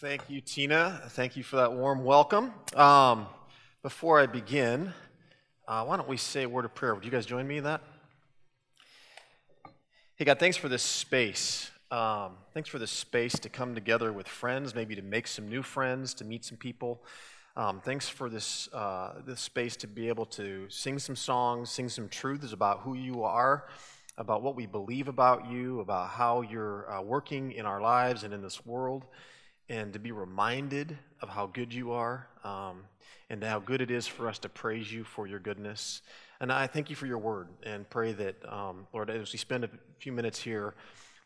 Thank you, Tina. Thank you for that warm welcome. Um, before I begin, uh, why don't we say a word of prayer? Would you guys join me in that? Hey, God, thanks for this space. Um, thanks for this space to come together with friends, maybe to make some new friends, to meet some people. Um, thanks for this, uh, this space to be able to sing some songs, sing some truths about who you are, about what we believe about you, about how you're uh, working in our lives and in this world and to be reminded of how good you are um, and how good it is for us to praise you for your goodness. And I thank you for your word and pray that, um, Lord, as we spend a few minutes here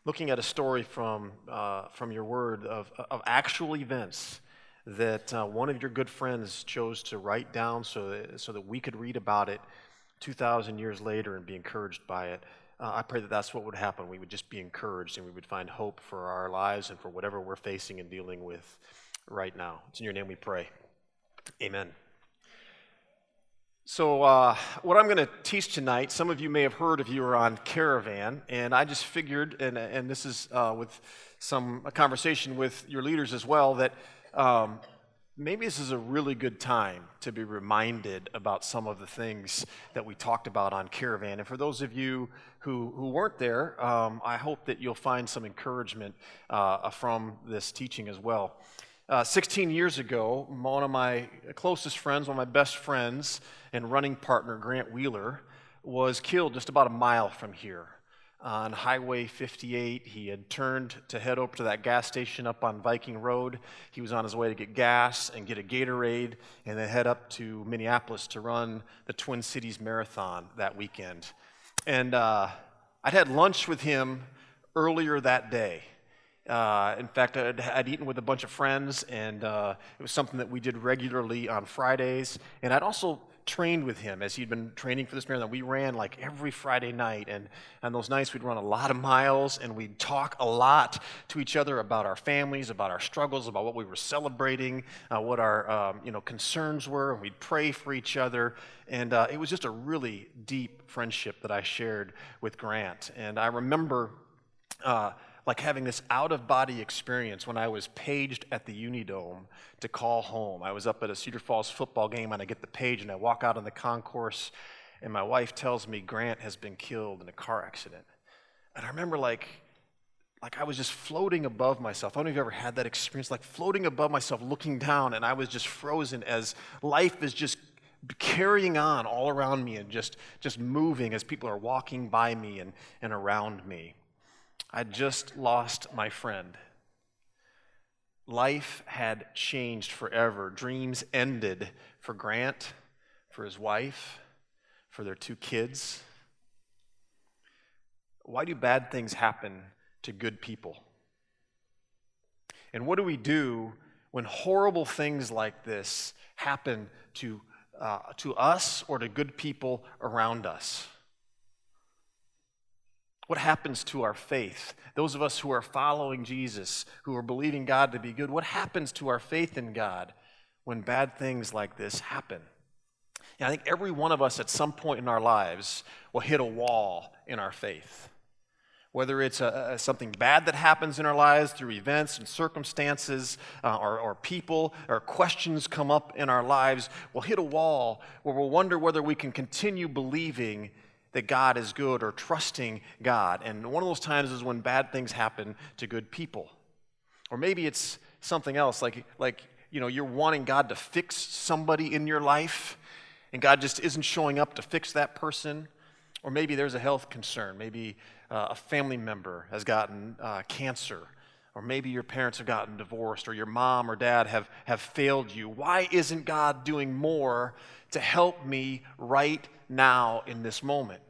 looking at a story from, uh, from your word of, of actual events that uh, one of your good friends chose to write down so that, so that we could read about it 2,000 years later and be encouraged by it. Uh, I pray that that's what would happen. We would just be encouraged and we would find hope for our lives and for whatever we're facing and dealing with right now. It's in your name we pray. Amen. So, uh, what I'm going to teach tonight, some of you may have heard if you were on Caravan, and I just figured, and, and this is uh, with some conversation with your leaders as well, that um, maybe this is a really good time to be reminded about some of the things that we talked about on Caravan. And for those of you who, who weren't there, um, I hope that you'll find some encouragement uh, from this teaching as well. Uh, 16 years ago, one of my closest friends, one of my best friends and running partner, Grant Wheeler, was killed just about a mile from here on Highway 58. He had turned to head over to that gas station up on Viking Road. He was on his way to get gas and get a Gatorade and then head up to Minneapolis to run the Twin Cities Marathon that weekend. And uh, I'd had lunch with him earlier that day. Uh, in fact, I'd, I'd, eaten with a bunch of friends, and uh, it was something that we did regularly on Fridays. And I'd also trained with him as he'd been training for this marathon. We ran like every Friday night, and on those nights we'd run a lot of miles, and we'd talk a lot to each other about our families, about our struggles, about what we were celebrating, uh, what our um, you know concerns were, and we'd pray for each other. And uh, it was just a really deep friendship that I shared with Grant. And I remember. Uh, like having this out of body experience when I was paged at the Unidome to call home. I was up at a Cedar Falls football game and I get the page and I walk out on the concourse and my wife tells me Grant has been killed in a car accident. And I remember like like I was just floating above myself. I don't know if you've ever had that experience, like floating above myself, looking down, and I was just frozen as life is just carrying on all around me and just, just moving as people are walking by me and, and around me. I just lost my friend. Life had changed forever. Dreams ended for Grant, for his wife, for their two kids. Why do bad things happen to good people? And what do we do when horrible things like this happen to, uh, to us or to good people around us? What happens to our faith? Those of us who are following Jesus, who are believing God to be good, what happens to our faith in God when bad things like this happen? And I think every one of us at some point in our lives will hit a wall in our faith. Whether it's a, a, something bad that happens in our lives through events and circumstances, uh, or, or people, or questions come up in our lives, we'll hit a wall where we'll wonder whether we can continue believing that God is good or trusting God. And one of those times is when bad things happen to good people. Or maybe it's something else, like, like you know, you're wanting God to fix somebody in your life, and God just isn't showing up to fix that person. Or maybe there's a health concern. Maybe uh, a family member has gotten uh, cancer. Or maybe your parents have gotten divorced, or your mom or dad have, have failed you. Why isn't God doing more to help me right now in this moment.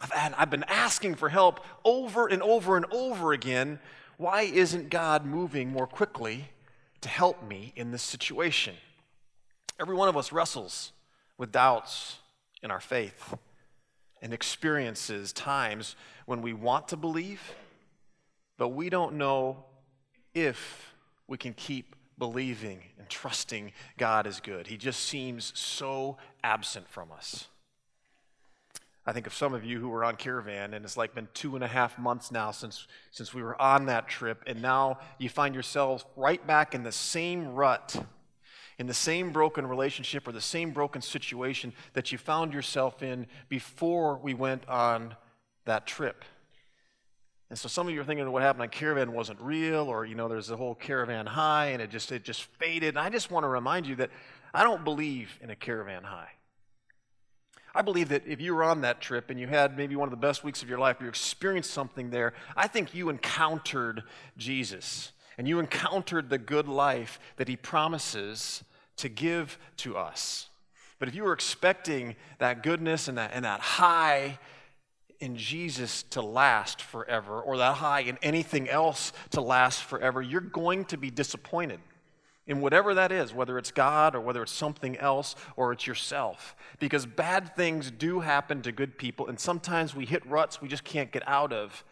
I've, had, I've been asking for help over and over and over again. Why isn't God moving more quickly to help me in this situation? Every one of us wrestles with doubts in our faith and experiences times when we want to believe, but we don't know if we can keep believing and trusting God is good. He just seems so absent from us. I think of some of you who were on caravan, and it's like been two and a half months now since, since we were on that trip, and now you find yourselves right back in the same rut, in the same broken relationship or the same broken situation that you found yourself in before we went on that trip. And so some of you are thinking what happened on caravan wasn't real, or you know, there's a whole caravan high and it just it just faded. And I just want to remind you that I don't believe in a caravan high. I believe that if you were on that trip and you had maybe one of the best weeks of your life, you experienced something there, I think you encountered Jesus and you encountered the good life that he promises to give to us. But if you were expecting that goodness and that, and that high in Jesus to last forever, or that high in anything else to last forever, you're going to be disappointed in whatever that is, whether it's God or whether it's something else or it's yourself. Because bad things do happen to good people, and sometimes we hit ruts we just can't get out of.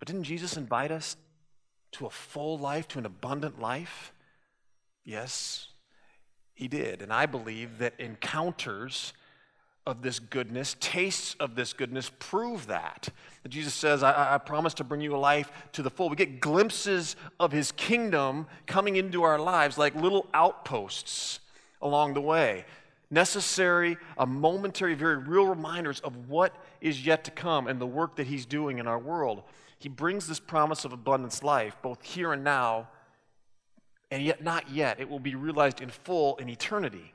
But didn't Jesus invite us to a full life, to an abundant life? Yes, he did. And I believe that encounters of this goodness, tastes of this goodness prove that. Jesus says, I, I promise to bring you a life to the full. We get glimpses of his kingdom coming into our lives like little outposts along the way. Necessary, a momentary, very real reminders of what is yet to come and the work that he's doing in our world. He brings this promise of abundance life, both here and now, and yet not yet. It will be realized in full in eternity.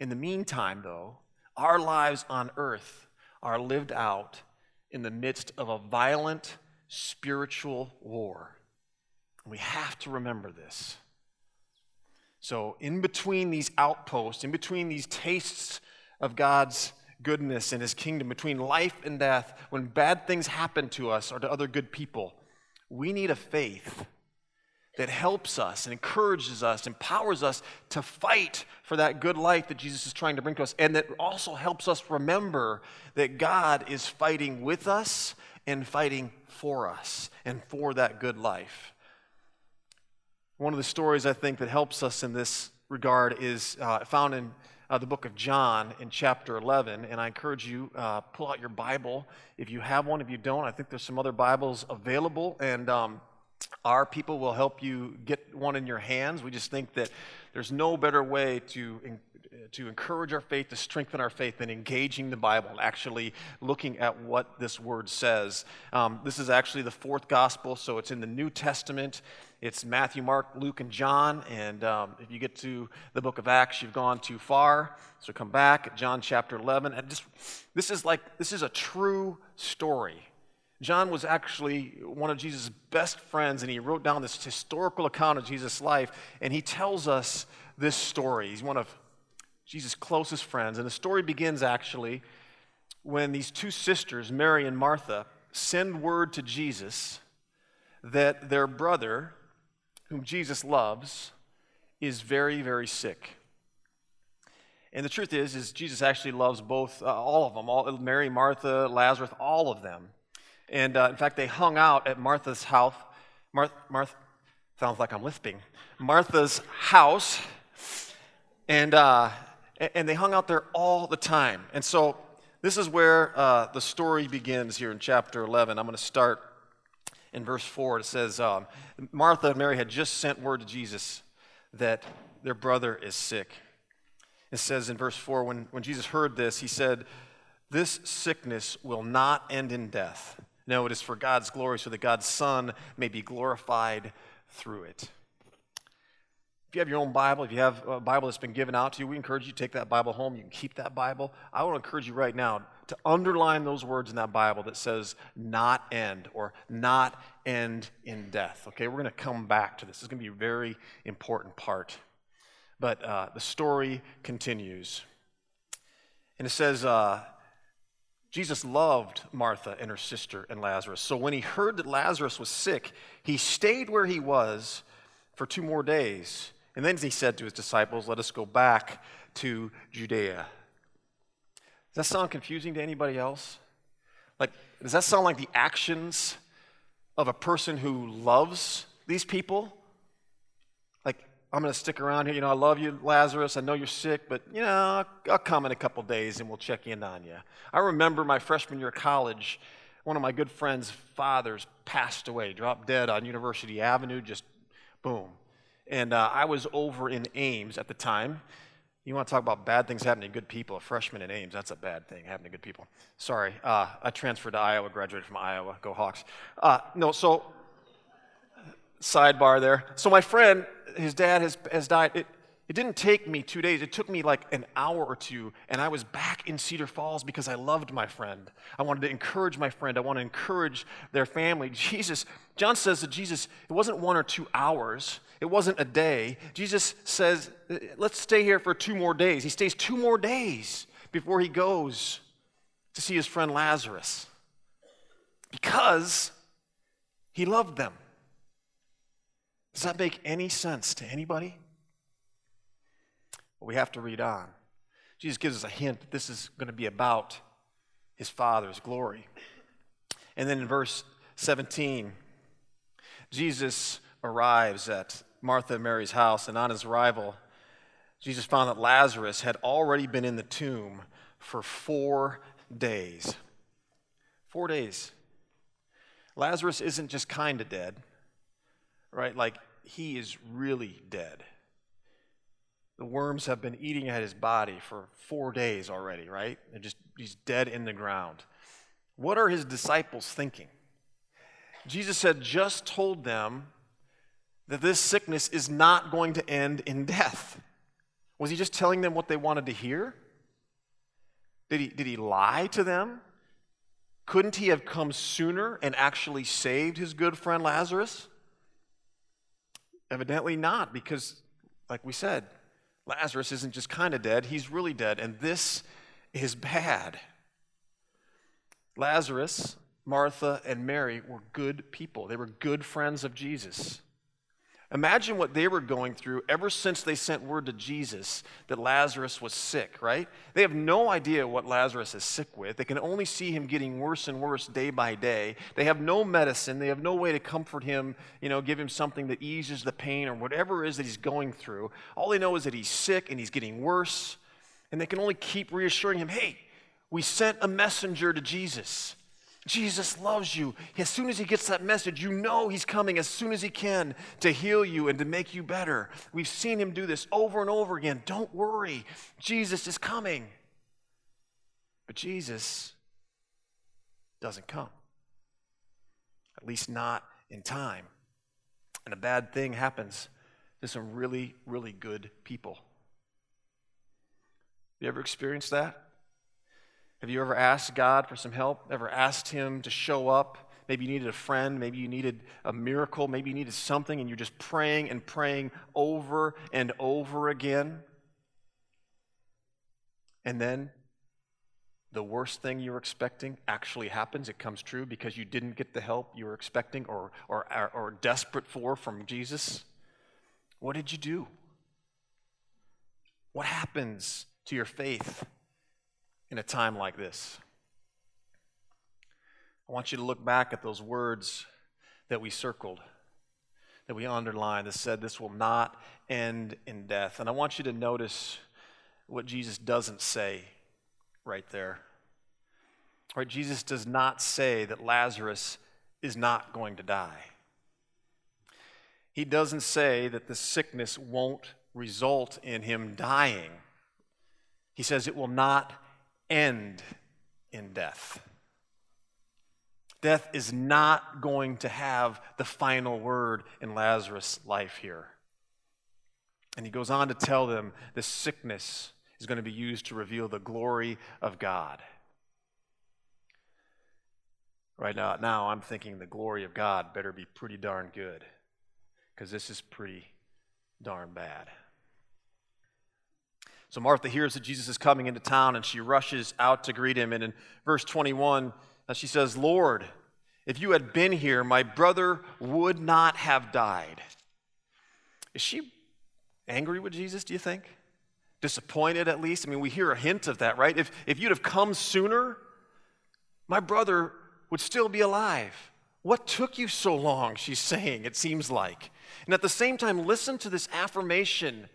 In the meantime, though, our lives on earth are lived out in the midst of a violent spiritual war. We have to remember this. So, in between these outposts, in between these tastes of God's goodness and His kingdom, between life and death, when bad things happen to us or to other good people, we need a faith that helps us and encourages us, empowers us to fight for that good life that Jesus is trying to bring to us, and that also helps us remember that God is fighting with us and fighting for us and for that good life. One of the stories I think that helps us in this regard is uh, found in uh, the book of John in chapter 11. And I encourage you, uh, pull out your Bible if you have one. If you don't, I think there's some other Bibles available. And um, our people will help you get one in your hands. We just think that there's no better way to, to encourage our faith, to strengthen our faith, than engaging the Bible, actually looking at what this word says. Um, this is actually the fourth gospel, so it's in the New Testament. It's Matthew, Mark, Luke, and John. And um, if you get to the book of Acts, you've gone too far. So come back, John chapter 11. And just, this is like, this is a true story. John was actually one of Jesus' best friends, and he wrote down this historical account of Jesus' life, and he tells us this story. He's one of Jesus' closest friends. And the story begins actually when these two sisters, Mary and Martha, send word to Jesus that their brother, whom Jesus loves, is very, very sick. And the truth is, is Jesus actually loves both, uh, all of them, all, Mary, Martha, Lazarus, all of them. And uh, in fact, they hung out at Martha's house. Martha, Martha sounds like I'm lisping. Martha's house. And, uh, and they hung out there all the time. And so this is where uh, the story begins here in chapter 11. I'm going to start in verse 4. It says um, Martha and Mary had just sent word to Jesus that their brother is sick. It says in verse 4 when, when Jesus heard this, he said, This sickness will not end in death. No, it is for God's glory, so that God's Son may be glorified through it. If you have your own Bible, if you have a Bible that's been given out to you, we encourage you to take that Bible home. You can keep that Bible. I want to encourage you right now to underline those words in that Bible that says not end or not end in death. Okay, we're going to come back to this. Is going to be a very important part. But uh, the story continues. And it says, uh, Jesus loved Martha and her sister and Lazarus. So when he heard that Lazarus was sick, he stayed where he was for two more days. And then he said to his disciples, Let us go back to Judea. Does that sound confusing to anybody else? Like, does that sound like the actions of a person who loves these people? I'm going to stick around here. You know, I love you, Lazarus. I know you're sick, but, you know, I'll, I'll come in a couple days and we'll check in on you. I remember my freshman year of college, one of my good friend's fathers passed away, dropped dead on University Avenue, just boom. And uh, I was over in Ames at the time. You want to talk about bad things happening to good people? A freshman in Ames, that's a bad thing happening to good people. Sorry, uh, I transferred to Iowa, graduated from Iowa. Go Hawks. Uh, no, so sidebar there. So my friend, his dad has, has died. It, it didn't take me two days. It took me like an hour or two, and I was back in Cedar Falls because I loved my friend. I wanted to encourage my friend. I want to encourage their family. Jesus, John says that Jesus, it wasn't one or two hours, it wasn't a day. Jesus says, let's stay here for two more days. He stays two more days before he goes to see his friend Lazarus because he loved them. Does that make any sense to anybody? Well, we have to read on. Jesus gives us a hint that this is going to be about his Father's glory. And then in verse 17, Jesus arrives at Martha and Mary's house, and on his arrival, Jesus found that Lazarus had already been in the tomb for four days. Four days. Lazarus isn't just kind of dead, right? Like, he is really dead. The worms have been eating at his body for four days already, right? And just he's dead in the ground. What are his disciples thinking? Jesus had just told them that this sickness is not going to end in death. Was he just telling them what they wanted to hear? Did he, did he lie to them? Couldn't he have come sooner and actually saved his good friend Lazarus? Evidently not, because, like we said, Lazarus isn't just kind of dead, he's really dead, and this is bad. Lazarus, Martha, and Mary were good people. They were good friends of Jesus. Imagine what they were going through ever since they sent word to Jesus that Lazarus was sick, right? They have no idea what Lazarus is sick with. They can only see him getting worse and worse day by day. They have no medicine. They have no way to comfort him, you know, give him something that eases the pain or whatever it is that he's going through. All they know is that he's sick and he's getting worse. And they can only keep reassuring him, hey, we sent a messenger to Jesus. Jesus loves you. As soon as he gets that message, you know he's coming as soon as he can to heal you and to make you better. We've seen him do this over and over again. Don't worry, Jesus is coming. But Jesus doesn't come, at least not in time. And a bad thing happens to some really, really good people. Have you ever experienced that? Have you ever asked God for some help? Ever asked Him to show up? Maybe you needed a friend. Maybe you needed a miracle. Maybe you needed something, and you're just praying and praying over and over again. And then the worst thing you were expecting actually happens. It comes true because you didn't get the help you were expecting or, or, or desperate for from Jesus. What did you do? What happens to your faith? In a time like this. I want you to look back at those words that we circled, that we underlined, that said this will not end in death. And I want you to notice what Jesus doesn't say right there. Right, Jesus does not say that Lazarus is not going to die. He doesn't say that the sickness won't result in him dying. He says it will not end in death. Death is not going to have the final word in Lazarus' life here. And he goes on to tell them this sickness is going to be used to reveal the glory of God. Right now, now I'm thinking the glory of God better be pretty darn good because this is pretty darn bad. So Martha hears that Jesus is coming into town and she rushes out to greet him. And in verse 21, uh, she says, Lord, if you had been here, my brother would not have died. Is she angry with Jesus, do you think? Disappointed at least? I mean, we hear a hint of that, right? If, if you'd have come sooner, my brother would still be alive. What took you so long? She's saying, it seems like. And at the same time, listen to this affirmation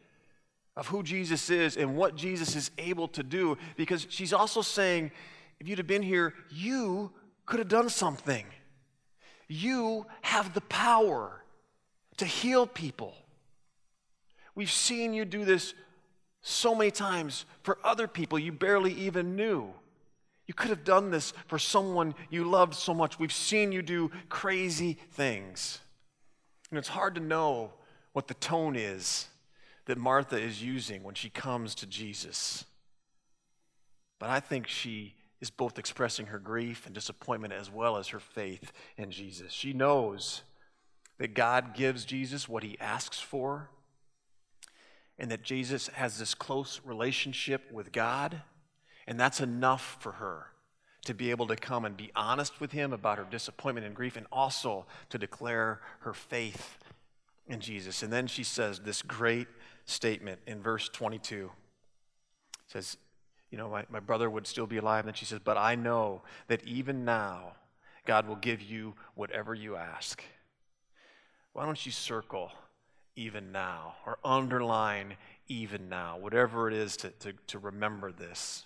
of who Jesus is and what Jesus is able to do, because she's also saying, if you'd have been here, you could have done something. You have the power to heal people. We've seen you do this so many times for other people you barely even knew. You could have done this for someone you loved so much. We've seen you do crazy things. And it's hard to know what the tone is that Martha is using when she comes to Jesus. But I think she is both expressing her grief and disappointment as well as her faith in Jesus. She knows that God gives Jesus what he asks for, and that Jesus has this close relationship with God, and that's enough for her to be able to come and be honest with him about her disappointment and grief, and also to declare her faith in Jesus. And then she says this great statement in verse 22. It says, You know, my, my brother would still be alive. And then she says, But I know that even now, God will give you whatever you ask. Why don't you circle even now or underline even now, whatever it is to, to, to remember this?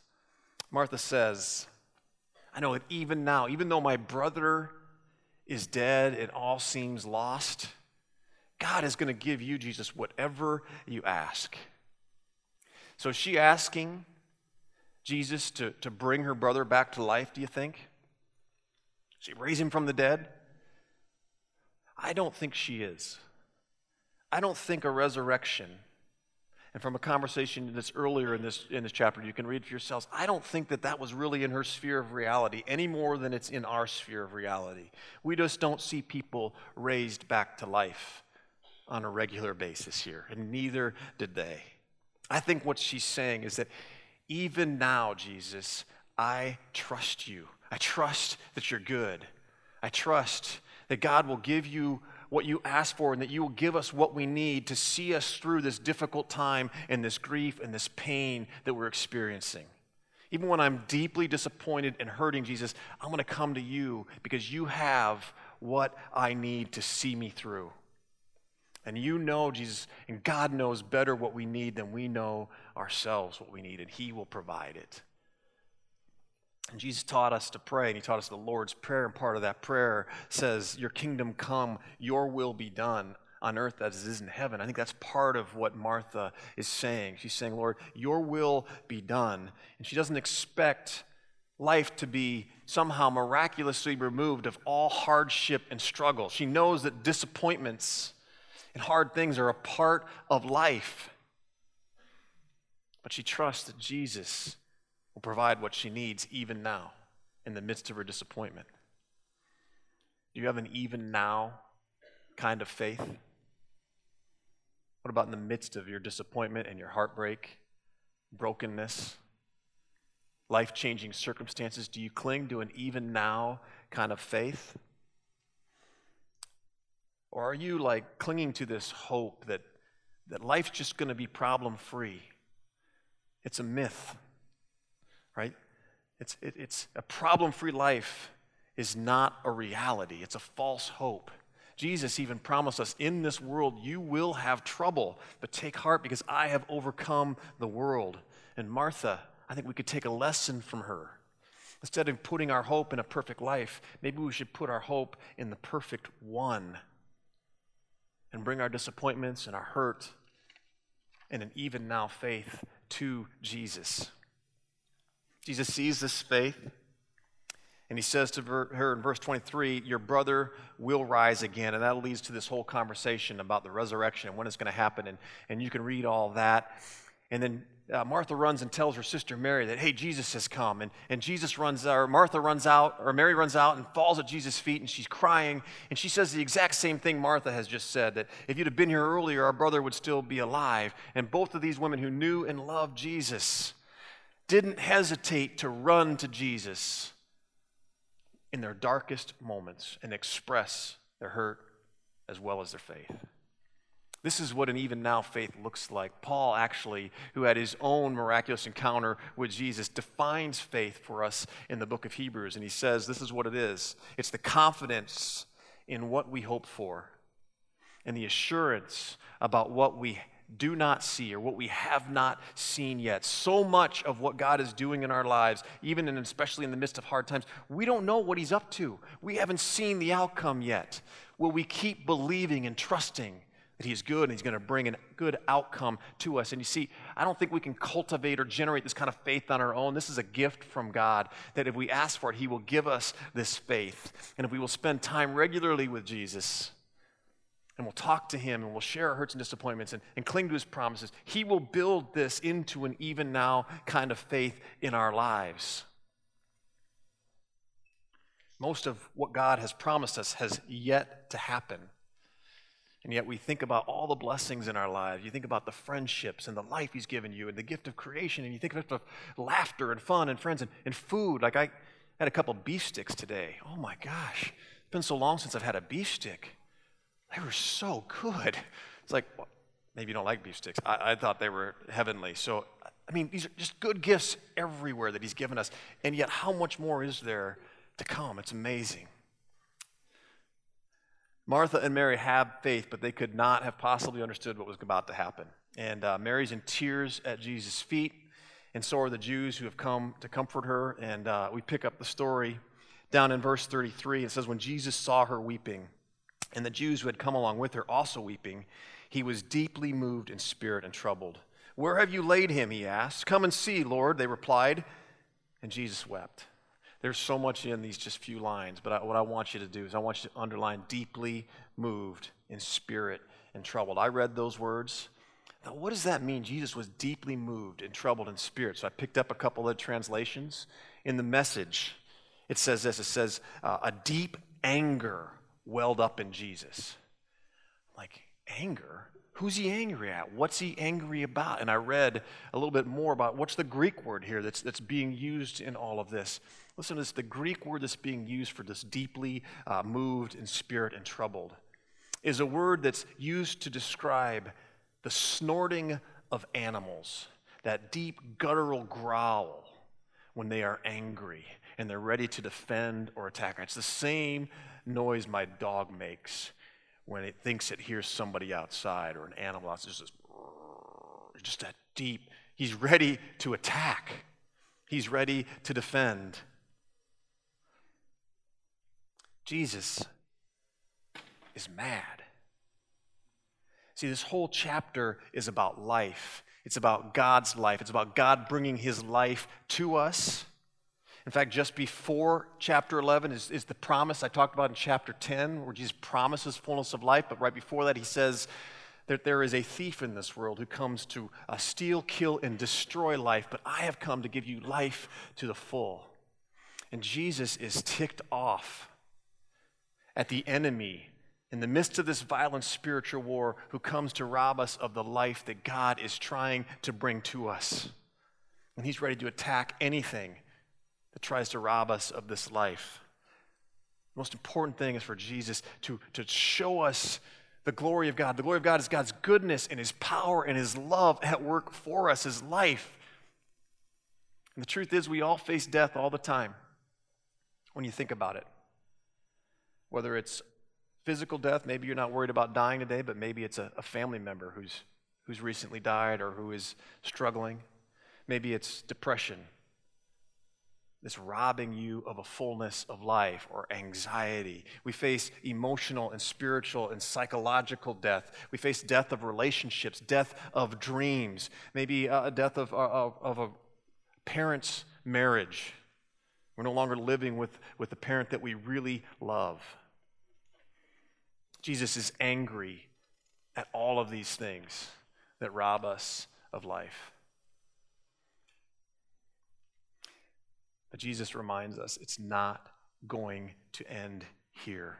Martha says, I know that even now, even though my brother is dead and all seems lost, God is going to give you, Jesus, whatever you ask. So is she asking Jesus to, to bring her brother back to life, do you think? She raise him from the dead? I don't think she is. I don't think a resurrection, and from a conversation that's earlier in this, in this chapter, you can read for yourselves, I don't think that that was really in her sphere of reality any more than it's in our sphere of reality. We just don't see people raised back to life on a regular basis here, and neither did they. I think what she's saying is that even now, Jesus, I trust you. I trust that you're good. I trust that God will give you what you ask for and that you will give us what we need to see us through this difficult time and this grief and this pain that we're experiencing. Even when I'm deeply disappointed and hurting, Jesus, I'm going to come to you because you have what I need to see me through. And you know, Jesus, and God knows better what we need than we know ourselves what we need, and He will provide it. And Jesus taught us to pray, and He taught us the Lord's Prayer, and part of that prayer says, Your kingdom come, your will be done on earth as it is in heaven. I think that's part of what Martha is saying. She's saying, Lord, your will be done. And she doesn't expect life to be somehow miraculously removed of all hardship and struggle. She knows that disappointments and hard things are a part of life. But she trusts that Jesus will provide what she needs even now in the midst of her disappointment. Do you have an even now kind of faith? What about in the midst of your disappointment and your heartbreak, brokenness, life changing circumstances? Do you cling to an even now kind of faith? Or are you like clinging to this hope that, that life's just going to be problem free? It's a myth, right? It's, it, it's a problem free life is not a reality, it's a false hope. Jesus even promised us in this world you will have trouble, but take heart because I have overcome the world. And Martha, I think we could take a lesson from her. Instead of putting our hope in a perfect life, maybe we should put our hope in the perfect one and bring our disappointments and our hurt and an even now faith to Jesus. Jesus sees this faith and he says to her in verse 23, Your brother will rise again. And that leads to this whole conversation about the resurrection and when it's going to happen. And, and you can read all that. And then uh, Martha runs and tells her sister Mary that, hey, Jesus has come. And, and Jesus runs, or Martha runs out, or Mary runs out and falls at Jesus' feet and she's crying. And she says the exact same thing Martha has just said that if you'd have been here earlier, our brother would still be alive. And both of these women who knew and loved Jesus didn't hesitate to run to Jesus in their darkest moments and express their hurt as well as their faith. This is what an even now faith looks like. Paul, actually, who had his own miraculous encounter with Jesus, defines faith for us in the book of Hebrews. And he says, This is what it is it's the confidence in what we hope for and the assurance about what we do not see or what we have not seen yet. So much of what God is doing in our lives, even and especially in the midst of hard times, we don't know what He's up to. We haven't seen the outcome yet. Will we keep believing and trusting that He's good and He's going to bring a good outcome to us? And you see, I don't think we can cultivate or generate this kind of faith on our own. This is a gift from God that if we ask for it, He will give us this faith. And if we will spend time regularly with Jesus, and we'll talk to him and we'll share our hurts and disappointments and, and cling to his promises, he will build this into an even now kind of faith in our lives. Most of what God has promised us has yet to happen. And yet we think about all the blessings in our lives. You think about the friendships and the life He's given you and the gift of creation. And you think of laughter and fun and friends and, and food. Like I had a couple beef sticks today. Oh my gosh. It's been so long since I've had a beef stick. They were so good. It's like, well, maybe you don't like beef sticks. I, I thought they were heavenly. So, I mean, these are just good gifts everywhere that He's given us. And yet, how much more is there to come? It's amazing. Martha and Mary have faith, but they could not have possibly understood what was about to happen. And uh, Mary's in tears at Jesus' feet, and so are the Jews who have come to comfort her. And uh, we pick up the story down in verse 33. It says, When Jesus saw her weeping, and the Jews who had come along with her also weeping, he was deeply moved in spirit and troubled. Where have you laid him? He asked. Come and see, Lord, they replied. And Jesus wept. There's so much in these just few lines, but I, what I want you to do is I want you to underline deeply moved in spirit and troubled. I read those words. Now, what does that mean? Jesus was deeply moved and troubled in spirit. So I picked up a couple of translations. In the message, it says this it says, uh, a deep anger welled up in Jesus. Like, anger? Who's he angry at? What's he angry about? And I read a little bit more about what's the Greek word here that's, that's being used in all of this. Listen to this the Greek word that's being used for this deeply uh, moved in spirit and troubled is a word that's used to describe the snorting of animals, that deep guttural growl when they are angry and they're ready to defend or attack. It's the same noise my dog makes when it thinks it hears somebody outside or an animal outside. Just, just that deep. He's ready to attack, he's ready to defend. Jesus is mad. See, this whole chapter is about life. It's about God's life. It's about God bringing his life to us. In fact, just before chapter 11 is, is the promise I talked about in chapter 10, where Jesus promises fullness of life. But right before that, he says that there is a thief in this world who comes to uh, steal, kill, and destroy life. But I have come to give you life to the full. And Jesus is ticked off at the enemy in the midst of this violent spiritual war who comes to rob us of the life that God is trying to bring to us. And he's ready to attack anything that tries to rob us of this life. The most important thing is for Jesus to, to show us the glory of God. The glory of God is God's goodness and His power and His love at work for us, His life. And the truth is, we all face death all the time when you think about it. Whether it's physical death, maybe you're not worried about dying today, but maybe it's a, a family member who's, who's recently died or who is struggling. Maybe it's depression that's robbing you of a fullness of life or anxiety. We face emotional and spiritual and psychological death. We face death of relationships, death of dreams, maybe uh, a death of, uh, of, of a parent's marriage. We're no longer living with, with the parent that we really love. Jesus is angry at all of these things that rob us of life. But Jesus reminds us it's not going to end here.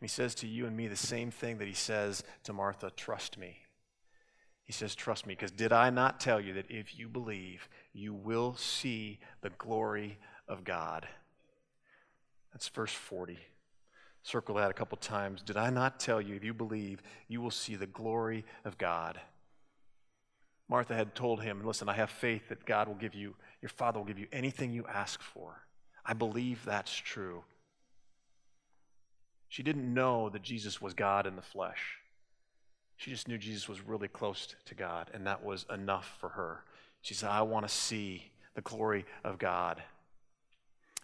And he says to you and me the same thing that he says to Martha trust me. He says, Trust me, because did I not tell you that if you believe, you will see the glory of God? That's verse 40. Circle that a couple times. Did I not tell you, if you believe, you will see the glory of God? Martha had told him, Listen, I have faith that God will give you your Father will give you anything you ask for. I believe that's true. She didn't know that Jesus was God in the flesh. She just knew Jesus was really close to God, and that was enough for her. She said, I want to see the glory of God.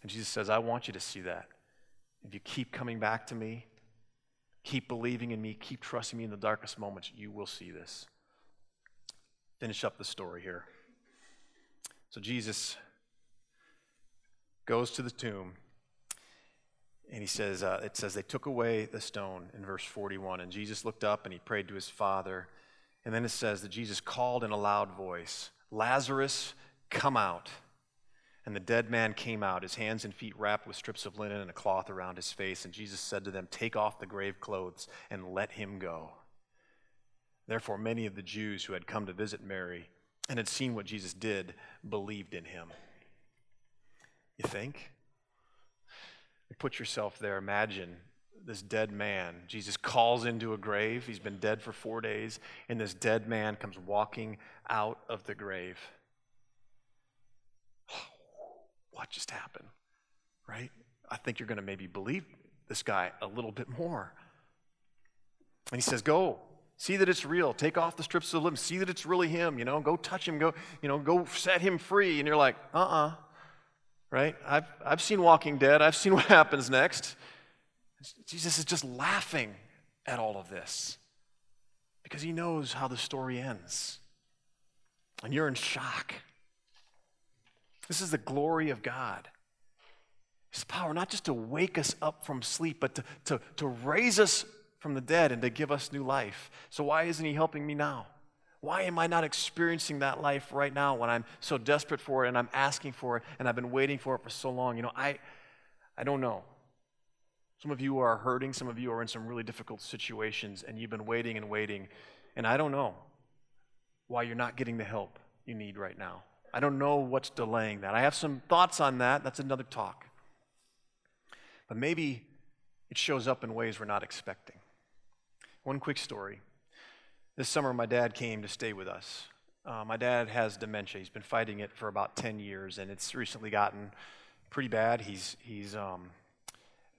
And Jesus says, I want you to see that. If you keep coming back to me, keep believing in me, keep trusting me in the darkest moments, you will see this. Finish up the story here. So Jesus goes to the tomb and he says, uh, it says, they took away the stone in verse 41. And Jesus looked up and he prayed to his Father. And then it says that Jesus called in a loud voice, Lazarus, come out. And the dead man came out, his hands and feet wrapped with strips of linen and a cloth around his face. And Jesus said to them, Take off the grave clothes and let him go. Therefore, many of the Jews who had come to visit Mary and had seen what Jesus did believed in him. You think? Put yourself there. Imagine this dead man. Jesus calls into a grave. He's been dead for four days, and this dead man comes walking out of the grave. What just happened? Right? I think you're going to maybe believe this guy a little bit more. And he says, Go, see that it's real. Take off the strips of linen. See that it's really him. You know, go touch him. Go, you know, go set him free. And you're like, uh uh-uh. uh right? I've, I've seen Walking Dead, I've seen what happens next. Jesus is just laughing at all of this because he knows how the story ends. And you're in shock. This is the glory of God. His power, not just to wake us up from sleep, but to, to, to raise us from the dead and to give us new life. So, why isn't he helping me now? Why am I not experiencing that life right now when I'm so desperate for it and I'm asking for it and I've been waiting for it for so long? You know, I, I don't know. Some of you are hurting, some of you are in some really difficult situations, and you've been waiting and waiting, and I don't know why you're not getting the help you need right now. I don't know what's delaying that. I have some thoughts on that. That's another talk. But maybe it shows up in ways we're not expecting. One quick story. This summer, my dad came to stay with us. Uh, my dad has dementia. He's been fighting it for about 10 years, and it's recently gotten pretty bad. He's, he's um,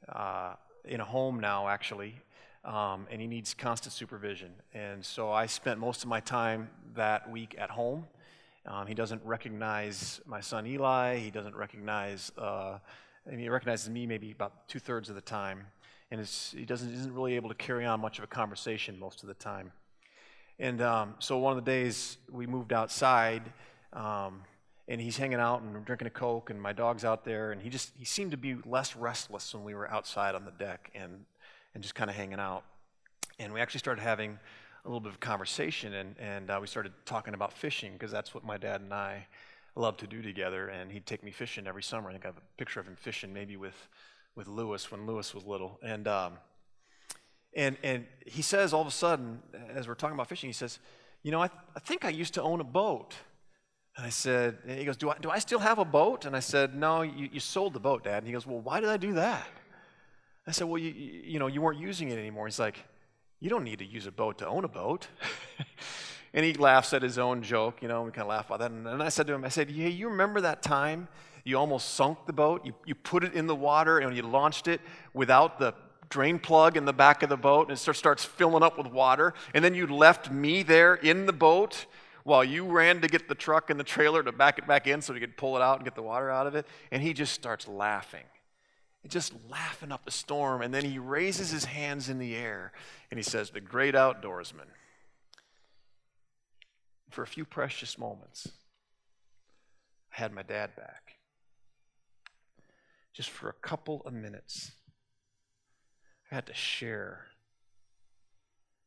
uh, in a home now, actually, um, and he needs constant supervision. And so I spent most of my time that week at home. Um, he doesn't recognize my son Eli. He doesn't recognize, uh, and he recognizes me maybe about two thirds of the time. And he doesn't, isn't really able to carry on much of a conversation most of the time. And um, so one of the days we moved outside, um, and he's hanging out and drinking a coke, and my dog's out there, and he just he seemed to be less restless when we were outside on the deck and and just kind of hanging out. And we actually started having a little bit of conversation, and and uh, we started talking about fishing because that's what my dad and I love to do together. And he'd take me fishing every summer. I think I have a picture of him fishing, maybe with with Lewis when Lewis was little, and. Um, and, and he says all of a sudden, as we're talking about fishing, he says, You know, I, th- I think I used to own a boat. And I said, and he goes, do I, do I still have a boat? And I said, No, you, you sold the boat, Dad. And he goes, Well, why did I do that? I said, Well, you, you know, you weren't using it anymore. He's like, You don't need to use a boat to own a boat. and he laughs at his own joke, you know, we kind of laugh about that. And, and I said to him, I said, Hey, you remember that time you almost sunk the boat? You, you put it in the water and you launched it without the drain plug in the back of the boat and it starts filling up with water. And then you left me there in the boat while you ran to get the truck and the trailer to back it back in so we could pull it out and get the water out of it. And he just starts laughing. Just laughing up a storm. And then he raises his hands in the air and he says, The great outdoorsman. For a few precious moments, I had my dad back. Just for a couple of minutes. I had to share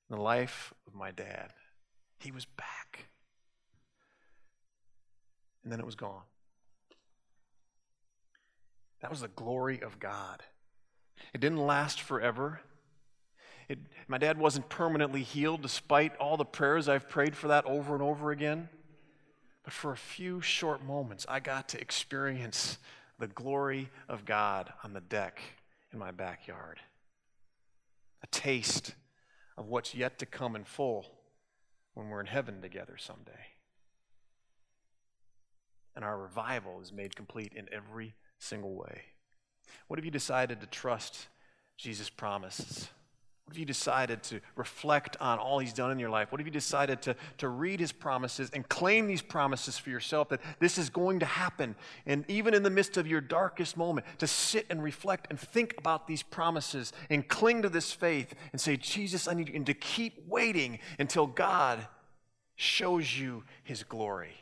the life of my dad. He was back. And then it was gone. That was the glory of God. It didn't last forever. It, my dad wasn't permanently healed despite all the prayers I've prayed for that over and over again. But for a few short moments, I got to experience the glory of God on the deck in my backyard a taste of what's yet to come in full when we're in heaven together someday. And our revival is made complete in every single way. What have you decided to trust Jesus' promises? What if you decided to reflect on all he's done in your life? What if you decided to, to read his promises and claim these promises for yourself that this is going to happen? And even in the midst of your darkest moment, to sit and reflect and think about these promises and cling to this faith and say, Jesus, I need you, and to keep waiting until God shows you his glory.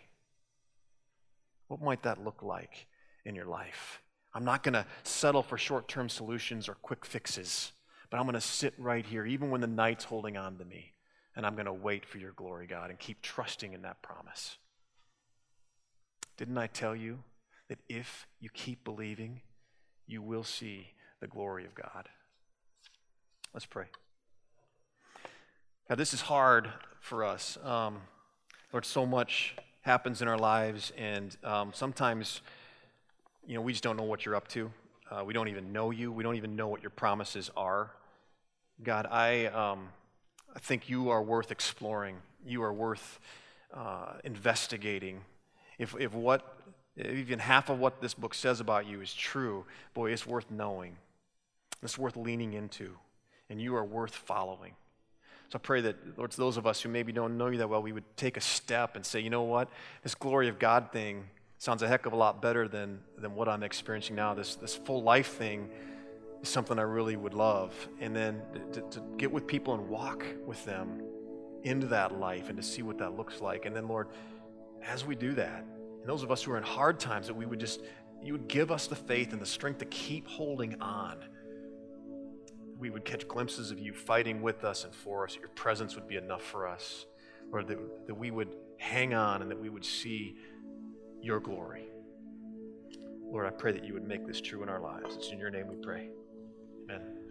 What might that look like in your life? I'm not going to settle for short term solutions or quick fixes but I'm going to sit right here, even when the night's holding on to me, and I'm going to wait for your glory, God, and keep trusting in that promise. Didn't I tell you that if you keep believing, you will see the glory of God? Let's pray. God, this is hard for us. Um, Lord, so much happens in our lives, and um, sometimes, you know, we just don't know what you're up to. Uh, we don't even know you. We don't even know what your promises are. God, I, um, I think you are worth exploring. You are worth uh, investigating. If, if what, even half of what this book says about you is true, boy, it's worth knowing. It's worth leaning into. And you are worth following. So I pray that, Lord, to those of us who maybe don't know you that well, we would take a step and say, you know what? This glory of God thing sounds a heck of a lot better than, than what I'm experiencing now. This, this full life thing is something I really would love. And then to, to, get with people and walk with them into that life and to see what that looks like. And then, Lord, as we do that, and those of us who are in hard times, that we would just, you would give us the faith and the strength to keep holding on. We would catch glimpses of you fighting with us and for us. Your presence would be enough for us. Lord, that, that we would hang on and that we would see your glory. Lord, I pray that you would make this true in our lives. It's in your name we pray. Amen.